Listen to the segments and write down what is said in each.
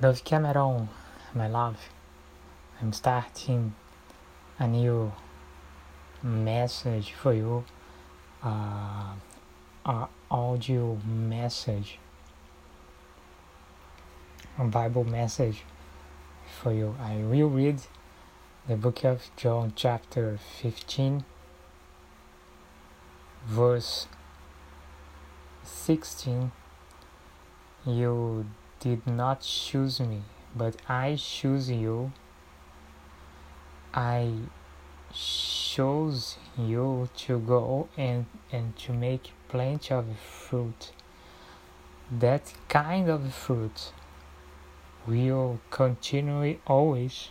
Dove Cameron, my love, I'm starting a new message for you, uh, a audio message, a Bible message for you. I will read the book of John, chapter 15, verse 16. You did not choose me, but I choose you. I chose you to go and, and to make plenty of fruit. That kind of fruit will continue always.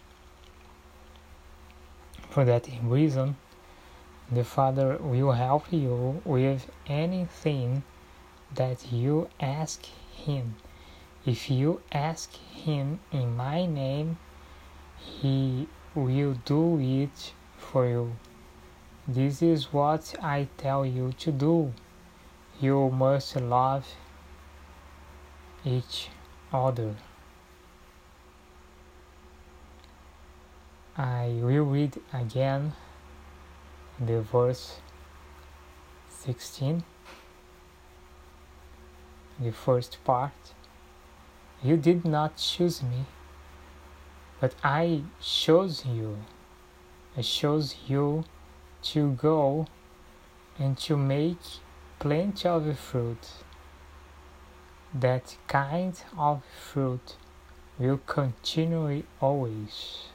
For that reason, the Father will help you with anything that you ask Him. If you ask Him in my name, He will do it for you. This is what I tell you to do. You must love each other. I will read again the verse 16, the first part. You did not choose me, but I chose you. I chose you to go and to make plenty of fruit. That kind of fruit will continue always.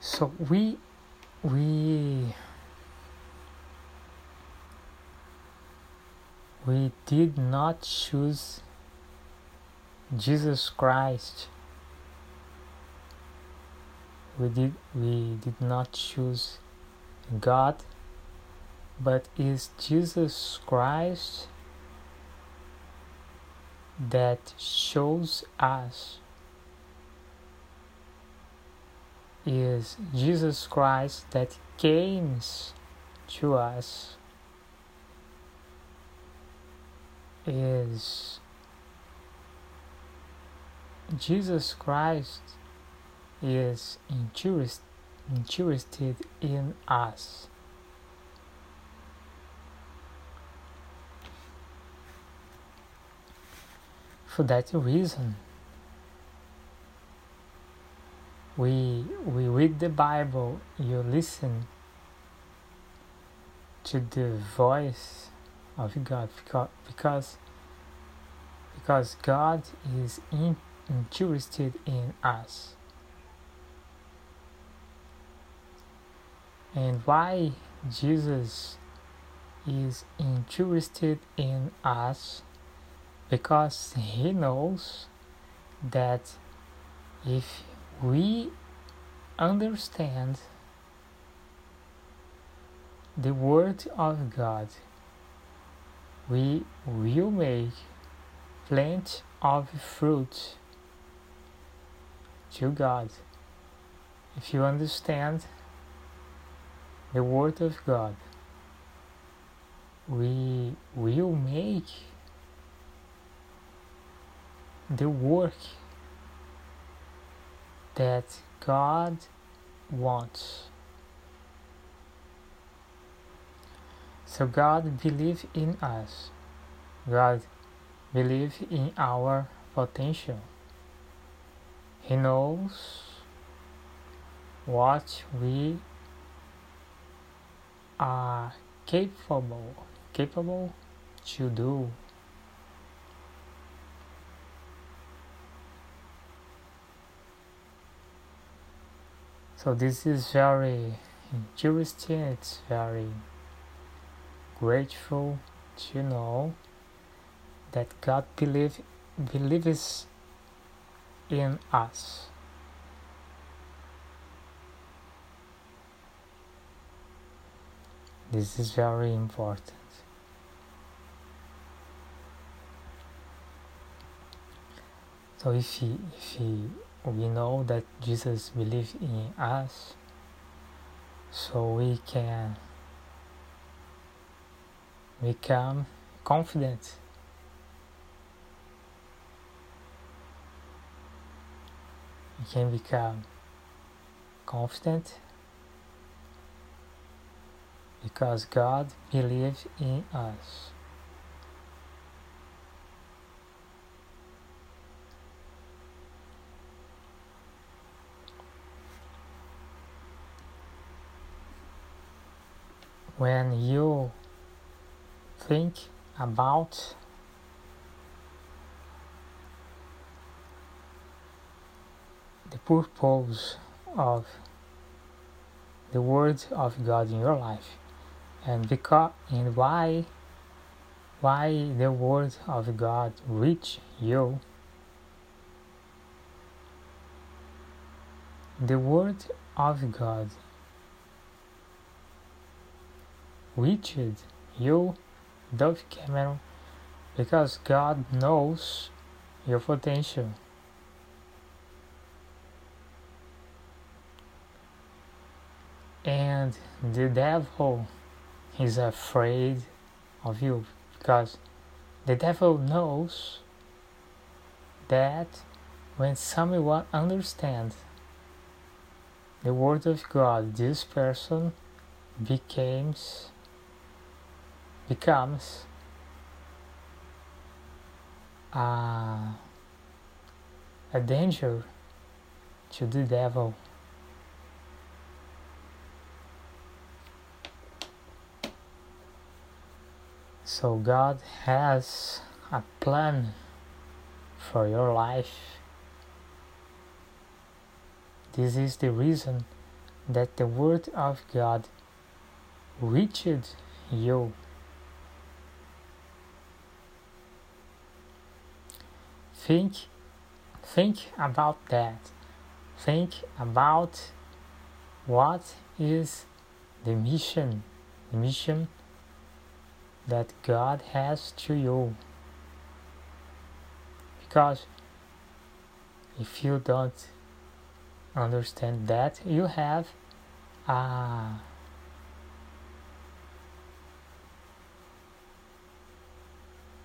So we we we did not choose Jesus Christ. We did we did not choose God, but is Jesus Christ that shows us is Jesus Christ that came to us is Jesus Christ is interest, interested in us. For that reason, we we read the Bible, you listen to the voice of God because because, God is in, interested in us. And why Jesus is interested in us because he knows that if we understand the Word of God, we will make plenty of fruit to God. If you understand the Word of God, we will make the work that God wants. So God believes in us. God believes in our potential. He knows what we are capable capable to do. So this is very interesting, it's very grateful to know that God believe, believes in us. This is very important. So if he, if he, we know that Jesus believes in us, so we can become confident. You can become confident because God believes in us. When you think about the purpose of the word of God in your life and because and why why the word of God reach you. The word of God reached you Dove Cameron because God knows your potential. And the devil is afraid of you. Because the devil knows that when someone understands the word of God, this person becomes becomes a, danger to the devil. So God has a plan for your life. This is the reason that the Word of God reached you. Think, think about that. Think about what is the mission, the mission that God has to you. Because if you don't understand that, you have a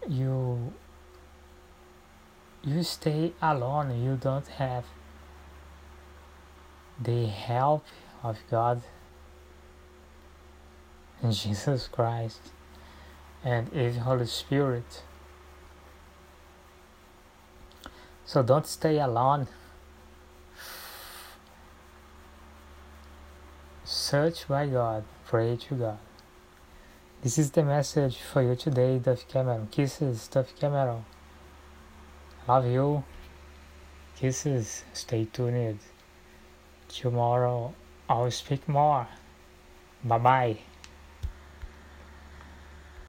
you you stay alone you don't have the help of God and Jesus Christ and His Holy Spirit. So don't stay alone. Search by God, pray to God. This is the message for you today, Dove Cameron. Kisses, Dove Cameron. Love you. Kisses, stay tuned. Tomorrow I'll speak more. Bye bye.